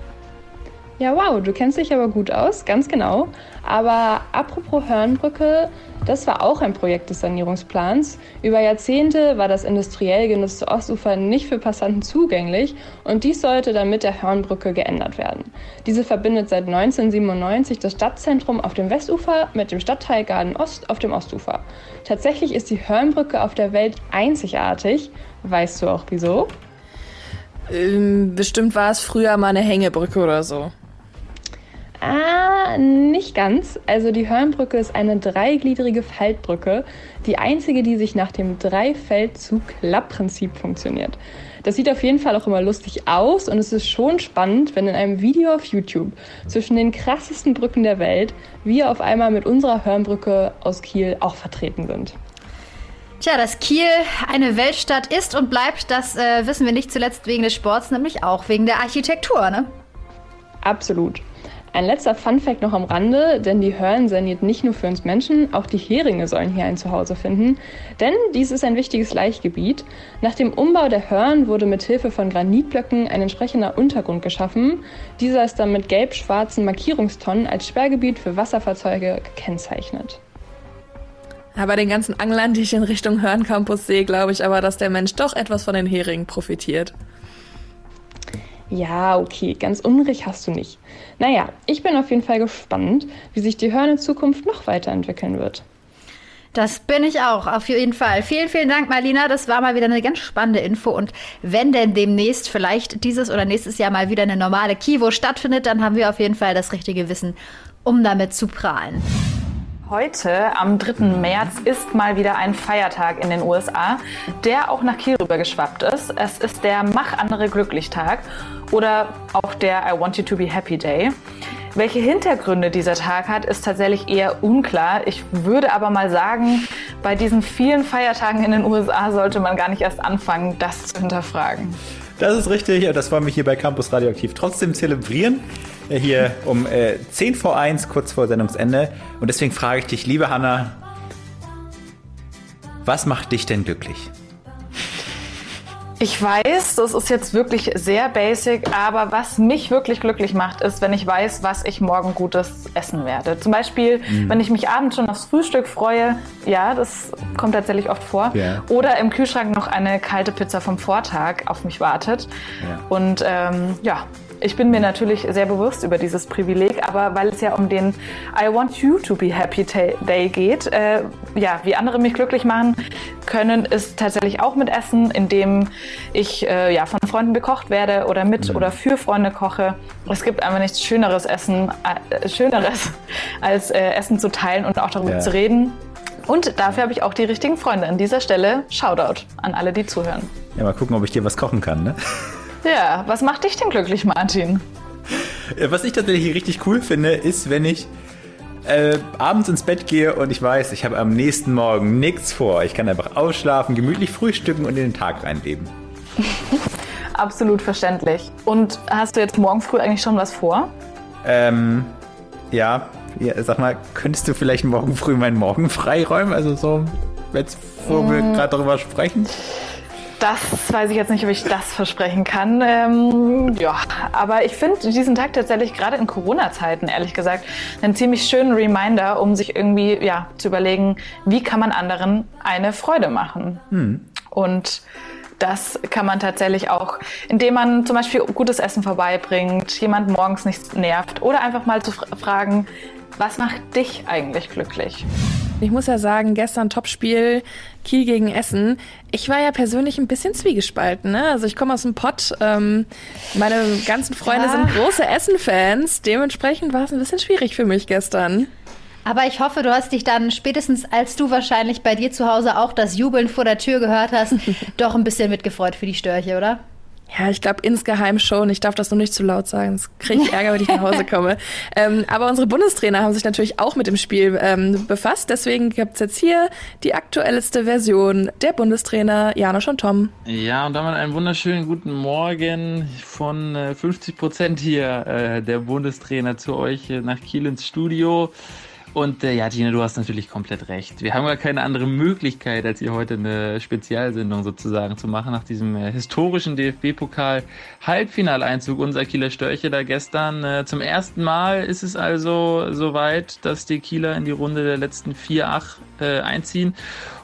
Ja, wow, du kennst dich aber gut aus, ganz genau. Aber apropos Hörnbrücke, das war auch ein Projekt des Sanierungsplans. Über Jahrzehnte war das industriell genutzte Ostufer nicht für Passanten zugänglich und dies sollte dann mit der Hörnbrücke geändert werden. Diese verbindet seit 1997 das Stadtzentrum auf dem Westufer mit dem Stadtteil Garden Ost auf dem Ostufer. Tatsächlich ist die Hörnbrücke auf der Welt einzigartig. Weißt du auch wieso? Ähm, bestimmt war es früher mal eine Hängebrücke oder so. Ah, nicht ganz. Also die Hörnbrücke ist eine dreigliedrige Faltbrücke, die einzige, die sich nach dem Dreifeld-zu-Klapp-Prinzip funktioniert. Das sieht auf jeden Fall auch immer lustig aus und es ist schon spannend, wenn in einem Video auf YouTube zwischen den krassesten Brücken der Welt wir auf einmal mit unserer Hörnbrücke aus Kiel auch vertreten sind. Tja, dass Kiel eine Weltstadt ist und bleibt, das äh, wissen wir nicht zuletzt wegen des Sports, nämlich auch wegen der Architektur, ne? Absolut. Ein letzter Fun-Fact noch am Rande, denn die Hörn saniert nicht nur für uns Menschen, auch die Heringe sollen hier ein Zuhause finden. Denn dies ist ein wichtiges Laichgebiet. Nach dem Umbau der Hörn wurde mit Hilfe von Granitblöcken ein entsprechender Untergrund geschaffen. Dieser ist dann mit gelb-schwarzen Markierungstonnen als Sperrgebiet für Wasserfahrzeuge gekennzeichnet. bei den ganzen Anglern, die ich in Richtung Hörncampus sehe, glaube ich aber, dass der Mensch doch etwas von den Heringen profitiert. Ja, okay, ganz unruhig hast du nicht. Naja, ich bin auf jeden Fall gespannt, wie sich die Hörn in Zukunft noch weiterentwickeln wird. Das bin ich auch, auf jeden Fall. Vielen, vielen Dank, Marlina. Das war mal wieder eine ganz spannende Info. Und wenn denn demnächst vielleicht dieses oder nächstes Jahr mal wieder eine normale Kivo stattfindet, dann haben wir auf jeden Fall das richtige Wissen, um damit zu prahlen. Heute, am 3. März, ist mal wieder ein Feiertag in den USA, der auch nach Kiel rübergeschwappt ist. Es ist der Mach andere glücklich Tag oder auch der I want you to be happy day. Welche Hintergründe dieser Tag hat, ist tatsächlich eher unklar. Ich würde aber mal sagen, bei diesen vielen Feiertagen in den USA sollte man gar nicht erst anfangen, das zu hinterfragen. Das ist richtig und das wollen wir hier bei Campus Radioaktiv trotzdem zelebrieren. Hier um äh, 10 vor 1, kurz vor Sendungsende. Und deswegen frage ich dich, liebe Hanna, was macht dich denn glücklich? Ich weiß, das ist jetzt wirklich sehr basic, aber was mich wirklich glücklich macht, ist, wenn ich weiß, was ich morgen Gutes essen werde. Zum Beispiel, mhm. wenn ich mich abends schon aufs Frühstück freue, ja, das kommt tatsächlich oft vor. Yeah. Oder im Kühlschrank noch eine kalte Pizza vom Vortag auf mich wartet. Yeah. Und ähm, ja, ich bin mir natürlich sehr bewusst über dieses Privileg, aber weil es ja um den I want you to be happy Day geht, äh, ja, wie andere mich glücklich machen können, ist tatsächlich auch mit Essen, indem ich äh, ja von Freunden bekocht werde oder mit mhm. oder für Freunde koche. Es gibt einfach nichts Schöneres Essen, äh, Schöneres als äh, Essen zu teilen und auch darüber ja. zu reden. Und dafür habe ich auch die richtigen Freunde. An dieser Stelle Shoutout an alle, die zuhören. Ja, mal gucken, ob ich dir was kochen kann, ne? Ja, was macht dich denn glücklich, Martin? Was ich tatsächlich richtig cool finde, ist, wenn ich äh, abends ins Bett gehe und ich weiß, ich habe am nächsten Morgen nichts vor. Ich kann einfach ausschlafen, gemütlich frühstücken und in den Tag reinleben. Absolut verständlich. Und hast du jetzt morgen früh eigentlich schon was vor? Ähm, ja. ja sag mal, könntest du vielleicht morgen früh meinen Morgen freiräumen? Also so, jetzt, wo mm. wir gerade darüber sprechen? Das weiß ich jetzt nicht, ob ich das versprechen kann. Ähm, ja, aber ich finde diesen Tag tatsächlich gerade in Corona-Zeiten, ehrlich gesagt, einen ziemlich schönen Reminder, um sich irgendwie ja, zu überlegen, wie kann man anderen eine Freude machen. Hm. Und das kann man tatsächlich auch, indem man zum Beispiel gutes Essen vorbeibringt, jemand morgens nicht nervt oder einfach mal zu fragen, was macht dich eigentlich glücklich? Ich muss ja sagen, gestern Topspiel Kiel gegen Essen. Ich war ja persönlich ein bisschen zwiegespalten. Ne? Also ich komme aus dem Pott. Ähm, meine ganzen Freunde ja. sind große Essen-Fans. Dementsprechend war es ein bisschen schwierig für mich gestern. Aber ich hoffe, du hast dich dann spätestens, als du wahrscheinlich bei dir zu Hause auch das Jubeln vor der Tür gehört hast, doch ein bisschen mitgefreut für die Störche, oder? Ja, ich glaube insgeheim schon. Ich darf das nur nicht zu laut sagen. Das kriege ich Ärger, wenn ich nach Hause komme. ähm, aber unsere Bundestrainer haben sich natürlich auch mit dem Spiel ähm, befasst. Deswegen gibt's jetzt hier die aktuellste Version der Bundestrainer Janosch und Tom. Ja, und damit einen wunderschönen guten Morgen von äh, 50 Prozent hier äh, der Bundestrainer zu euch äh, nach Kiel ins Studio. Und äh, ja, Tina, du hast natürlich komplett recht. Wir haben ja keine andere Möglichkeit, als hier heute eine Spezialsendung sozusagen zu machen, nach diesem äh, historischen DFB-Pokal-Halbfinaleinzug unserer Kieler Störche da gestern. Äh, zum ersten Mal ist es also soweit, dass die Kieler in die Runde der letzten vier Ach äh, einziehen.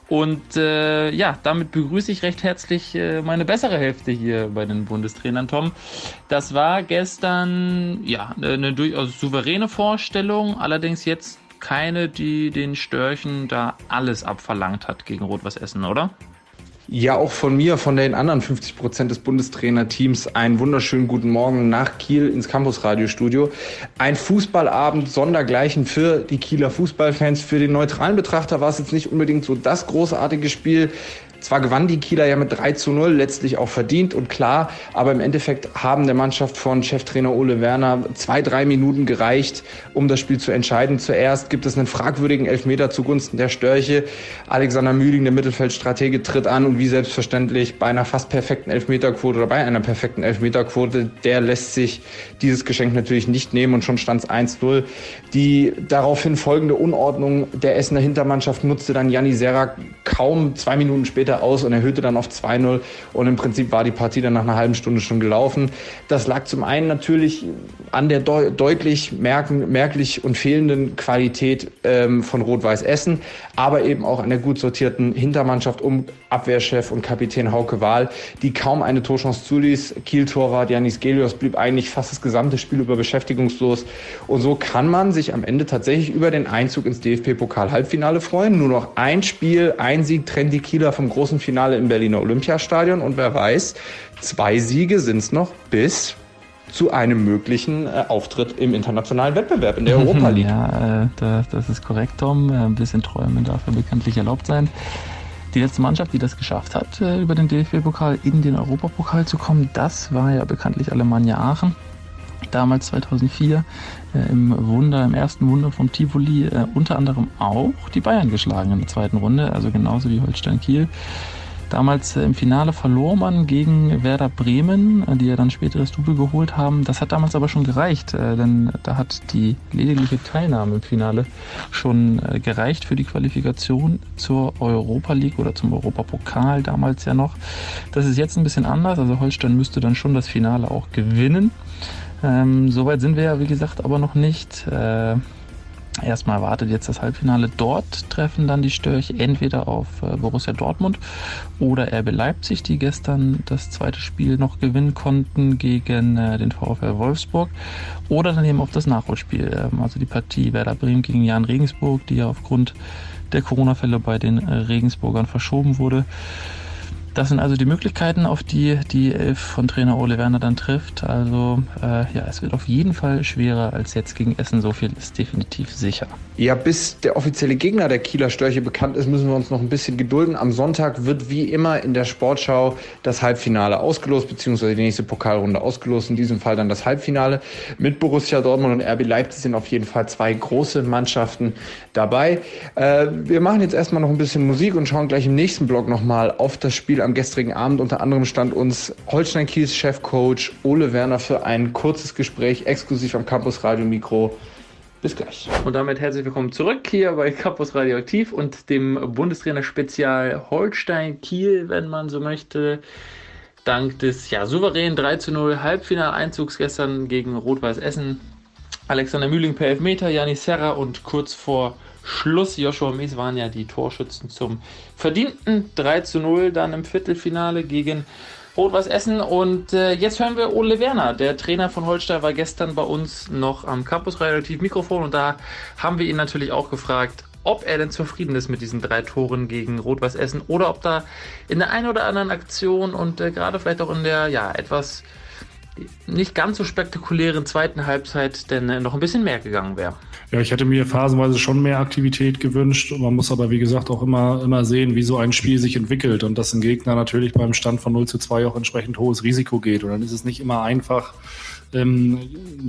Und äh, ja, damit begrüße ich recht herzlich äh, meine bessere Hälfte hier bei den Bundestrainern, Tom. Das war gestern ja eine durchaus souveräne Vorstellung, allerdings jetzt keine, die den Störchen da alles abverlangt hat gegen Rot-Was Essen, oder? Ja, auch von mir, von den anderen 50 Prozent des Bundestrainerteams, einen wunderschönen guten Morgen nach Kiel ins Campus-Radiostudio. Ein Fußballabend sondergleichen für die Kieler Fußballfans. Für den neutralen Betrachter war es jetzt nicht unbedingt so das großartige Spiel. Zwar gewann die Kieler ja mit 3 zu 0, letztlich auch verdient und klar, aber im Endeffekt haben der Mannschaft von Cheftrainer Ole Werner zwei, drei Minuten gereicht, um das Spiel zu entscheiden. Zuerst gibt es einen fragwürdigen Elfmeter zugunsten der Störche. Alexander Mühling, der Mittelfeldstratege, tritt an und wie selbstverständlich bei einer fast perfekten Elfmeterquote oder bei einer perfekten Elfmeterquote, der lässt sich dieses Geschenk natürlich nicht nehmen und schon stand es 1-0. Die daraufhin folgende Unordnung der Essener Hintermannschaft nutzte dann Janni Serra kaum zwei Minuten später aus und erhöhte dann auf 2-0 und im Prinzip war die Partie dann nach einer halben Stunde schon gelaufen. Das lag zum einen natürlich an der deu deutlich merken, merklich und fehlenden Qualität ähm, von Rot-Weiß Essen, aber eben auch an der gut sortierten Hintermannschaft um Abwehrchef und Kapitän Hauke Wahl, die kaum eine Torchance zuließ. Kiel-Torwart Janis Gelios blieb eigentlich fast das gesamte Spiel über beschäftigungslos. Und so kann man sich am Ende tatsächlich über den Einzug ins DFB-Pokal-Halbfinale freuen. Nur noch ein Spiel, ein Sieg trennt die Kieler vom großen Finale im Berliner Olympiastadion. Und wer weiß, zwei Siege sind es noch bis zu einem möglichen äh, Auftritt im internationalen Wettbewerb in der Europa League. ja, äh, das, das, ist korrekt, Tom. Äh, ein bisschen Träumen darf ja bekanntlich erlaubt sein. Die letzte Mannschaft, die das geschafft hat, äh, über den DFB-Pokal in den Europapokal zu kommen, das war ja bekanntlich Alemannia Aachen. Damals 2004 äh, im Wunder, im ersten Wunder vom Tivoli, äh, unter anderem auch die Bayern geschlagen in der zweiten Runde, also genauso wie Holstein Kiel. Damals äh, im Finale verlor man gegen Werder Bremen, äh, die ja dann später das Double geholt haben. Das hat damals aber schon gereicht, äh, denn da hat die ledigliche Teilnahme im Finale schon gereicht für die Qualifikation zur Europa League oder zum Europapokal damals ja noch. Das ist jetzt ein bisschen anders, also Holstein müsste dann schon das Finale auch gewinnen. Ähm, Soweit sind wir ja, wie gesagt, aber noch nicht. Äh, Erstmal wartet jetzt das Halbfinale. Dort treffen dann die Störche entweder auf äh, Borussia Dortmund oder RB Leipzig, die gestern das zweite Spiel noch gewinnen konnten gegen äh, den VfL Wolfsburg. Oder dann eben auf das Nachholspiel, ähm, also die Partie Werder Bremen gegen Jan Regensburg, die ja aufgrund der Corona-Fälle bei den äh, Regensburgern verschoben wurde. Das sind also die Möglichkeiten, auf die die Elf von Trainer Ole Werner dann trifft. Also äh, ja, es wird auf jeden Fall schwerer als jetzt gegen Essen. So viel ist definitiv sicher. Ja, bis der offizielle Gegner der Kieler Störche bekannt ist, müssen wir uns noch ein bisschen gedulden. Am Sonntag wird wie immer in der Sportschau das Halbfinale ausgelost, beziehungsweise die nächste Pokalrunde ausgelost. In diesem Fall dann das Halbfinale. Mit Borussia Dortmund und RB Leipzig sind auf jeden Fall zwei große Mannschaften dabei. Äh, wir machen jetzt erstmal noch ein bisschen Musik und schauen gleich im nächsten Blog nochmal auf das Spiel am gestrigen Abend. Unter anderem stand uns Holstein Kiels Chefcoach Ole Werner für ein kurzes Gespräch exklusiv am Campus Radio Mikro. Bis gleich. Und damit herzlich willkommen zurück hier bei Campus Radioaktiv und dem Bundestrainer Spezial Holstein Kiel, wenn man so möchte. Dank des ja, souveränen 3 zu 0 Halbfinaleinzugs gestern gegen Rot-Weiß Essen. Alexander Mühling per Elfmeter, Janis Serra und kurz vor Schluss. Joshua Mies waren ja die Torschützen zum verdienten 3 zu 0 dann im Viertelfinale gegen Rot-Weiß Essen. Und äh, jetzt hören wir Ole Werner. Der Trainer von Holstein war gestern bei uns noch am Campus Relativ Mikrofon und da haben wir ihn natürlich auch gefragt, ob er denn zufrieden ist mit diesen drei Toren gegen Rot-Weiß Essen oder ob da in der einen oder anderen Aktion und äh, gerade vielleicht auch in der ja etwas nicht ganz so spektakulären zweiten Halbzeit denn äh, noch ein bisschen mehr gegangen wäre. Ja, ich hätte mir phasenweise schon mehr Aktivität gewünscht. Man muss aber, wie gesagt, auch immer, immer sehen, wie so ein Spiel sich entwickelt und dass ein Gegner natürlich beim Stand von 0 zu 2 auch entsprechend hohes Risiko geht. Und dann ist es nicht immer einfach,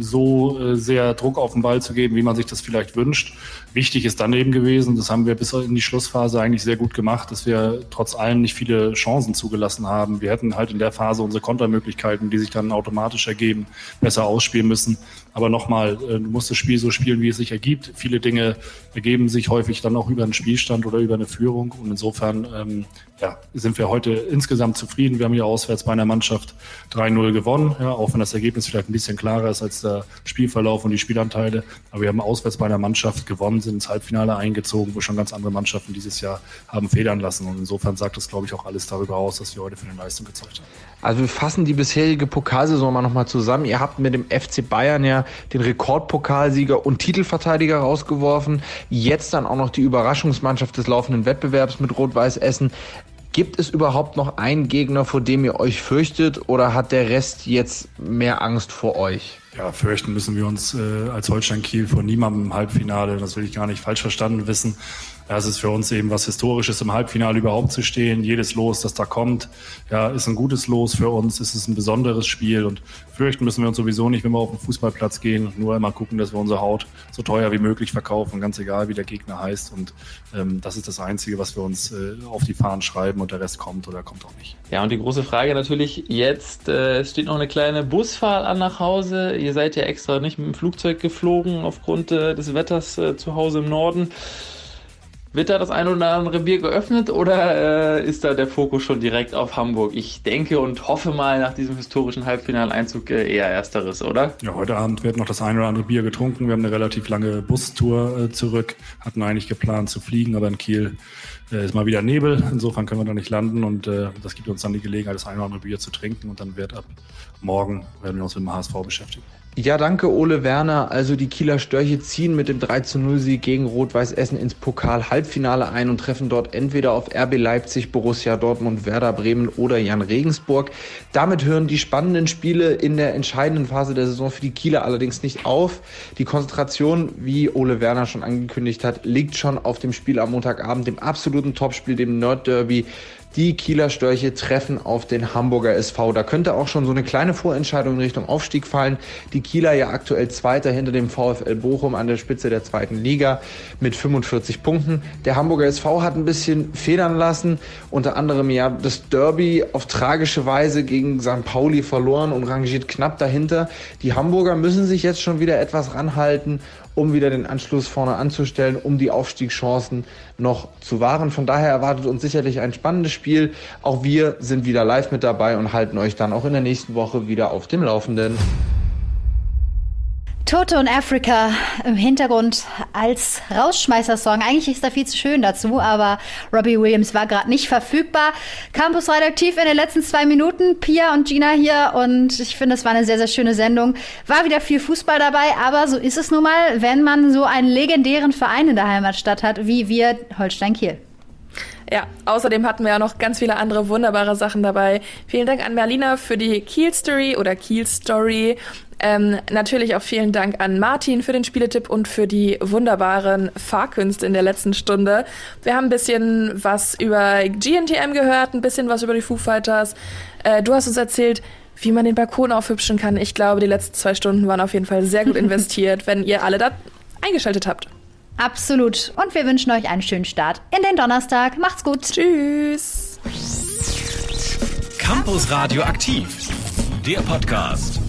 so äh, sehr Druck auf den Ball zu geben, wie man sich das vielleicht wünscht. Wichtig ist dann eben gewesen, das haben wir bis in die Schlussphase eigentlich sehr gut gemacht, dass wir trotz allem nicht viele Chancen zugelassen haben. Wir hätten halt in der Phase unsere Kontermöglichkeiten, die sich dann automatisch ergeben, besser ausspielen müssen. Aber nochmal, äh, du musst das Spiel so spielen, wie es sich ergibt. Viele Dinge ergeben sich häufig dann auch über einen Spielstand oder über eine Führung. Und insofern ähm, ja, sind wir heute insgesamt zufrieden. Wir haben hier auswärts bei einer Mannschaft 3-0 gewonnen, ja, auch wenn das Ergebnis vielleicht ein klarer ist als der Spielverlauf und die Spielanteile. Aber wir haben auswärts bei einer Mannschaft gewonnen, sind ins Halbfinale eingezogen, wo schon ganz andere Mannschaften dieses Jahr haben federn lassen. Und insofern sagt das, glaube ich, auch alles darüber aus, was wir heute für eine Leistung gezeigt haben. Also wir fassen die bisherige Pokalsaison mal nochmal zusammen. Ihr habt mit dem FC Bayern ja den Rekordpokalsieger und Titelverteidiger rausgeworfen. Jetzt dann auch noch die Überraschungsmannschaft des laufenden Wettbewerbs mit Rot-Weiß Essen. Gibt es überhaupt noch einen Gegner, vor dem ihr euch fürchtet oder hat der Rest jetzt mehr Angst vor euch? Ja, fürchten müssen wir uns äh, als Holstein Kiel vor niemandem im Halbfinale. Das will ich gar nicht falsch verstanden wissen. Ja, es ist für uns eben was Historisches, im Halbfinale überhaupt zu stehen. Jedes Los, das da kommt, ja, ist ein gutes Los für uns. Es ist ein besonderes Spiel und fürchten müssen wir uns sowieso nicht, wenn wir auf den Fußballplatz gehen. Nur immer gucken, dass wir unsere Haut so teuer wie möglich verkaufen, ganz egal, wie der Gegner heißt. Und ähm, das ist das Einzige, was wir uns äh, auf die Fahnen schreiben und der Rest kommt oder kommt auch nicht. Ja, und die große Frage natürlich jetzt, äh, es steht noch eine kleine Busfahrt an nach Hause. Ihr seid ja extra nicht mit dem Flugzeug geflogen aufgrund äh, des Wetters äh, zu Hause im Norden. Wird da das ein oder andere Bier geöffnet oder äh, ist da der Fokus schon direkt auf Hamburg? Ich denke und hoffe mal nach diesem historischen Halbfinaleinzug äh, eher ersteres, oder? Ja, heute Abend wird noch das ein oder andere Bier getrunken. Wir haben eine relativ lange Bustour äh, zurück, hatten eigentlich geplant zu fliegen, aber in Kiel äh, ist mal wieder Nebel. Insofern können wir da nicht landen und äh, das gibt uns dann die Gelegenheit, das ein oder andere Bier zu trinken und dann wird ab morgen werden wir uns mit dem HSV beschäftigen. Ja, danke Ole Werner. Also die Kieler Störche ziehen mit dem 3 0 Sieg gegen Rot-Weiß Essen ins Pokal-Halbfinale ein und treffen dort entweder auf RB Leipzig, Borussia Dortmund, Werder Bremen oder Jan Regensburg. Damit hören die spannenden Spiele in der entscheidenden Phase der Saison für die Kieler allerdings nicht auf. Die Konzentration, wie Ole Werner schon angekündigt hat, liegt schon auf dem Spiel am Montagabend, dem absoluten Topspiel, dem Nerd Derby die Kieler Störche treffen auf den Hamburger SV. Da könnte auch schon so eine kleine Vorentscheidung in Richtung Aufstieg fallen. Die Kieler ja aktuell Zweiter hinter dem VfL Bochum an der Spitze der zweiten Liga mit 45 Punkten. Der Hamburger SV hat ein bisschen federn lassen. Unter anderem ja das Derby auf tragische Weise gegen St. Pauli verloren und rangiert knapp dahinter. Die Hamburger müssen sich jetzt schon wieder etwas ranhalten um wieder den Anschluss vorne anzustellen, um die Aufstiegschancen noch zu wahren. Von daher erwartet uns sicherlich ein spannendes Spiel. Auch wir sind wieder live mit dabei und halten euch dann auch in der nächsten Woche wieder auf dem Laufenden. Toto und Africa im Hintergrund als Rausschmeißer-Song. Eigentlich ist da viel zu schön dazu, aber Robbie Williams war gerade nicht verfügbar. Campus radioaktiv in den letzten zwei Minuten. Pia und Gina hier und ich finde, es war eine sehr, sehr schöne Sendung. War wieder viel Fußball dabei, aber so ist es nun mal, wenn man so einen legendären Verein in der Heimatstadt hat, wie wir Holstein Kiel. Ja, außerdem hatten wir ja noch ganz viele andere wunderbare Sachen dabei. Vielen Dank an Merlina für die Kiel Story oder Kiel Story. Ähm, natürlich auch vielen Dank an Martin für den Spieletipp und für die wunderbaren Fahrkünste in der letzten Stunde. Wir haben ein bisschen was über GNTM gehört, ein bisschen was über die Foo Fighters. Äh, du hast uns erzählt, wie man den Balkon aufhübschen kann. Ich glaube, die letzten zwei Stunden waren auf jeden Fall sehr gut investiert, wenn ihr alle da eingeschaltet habt. Absolut. Und wir wünschen euch einen schönen Start in den Donnerstag. Macht's gut. Tschüss. Campus Radio aktiv. Der Podcast.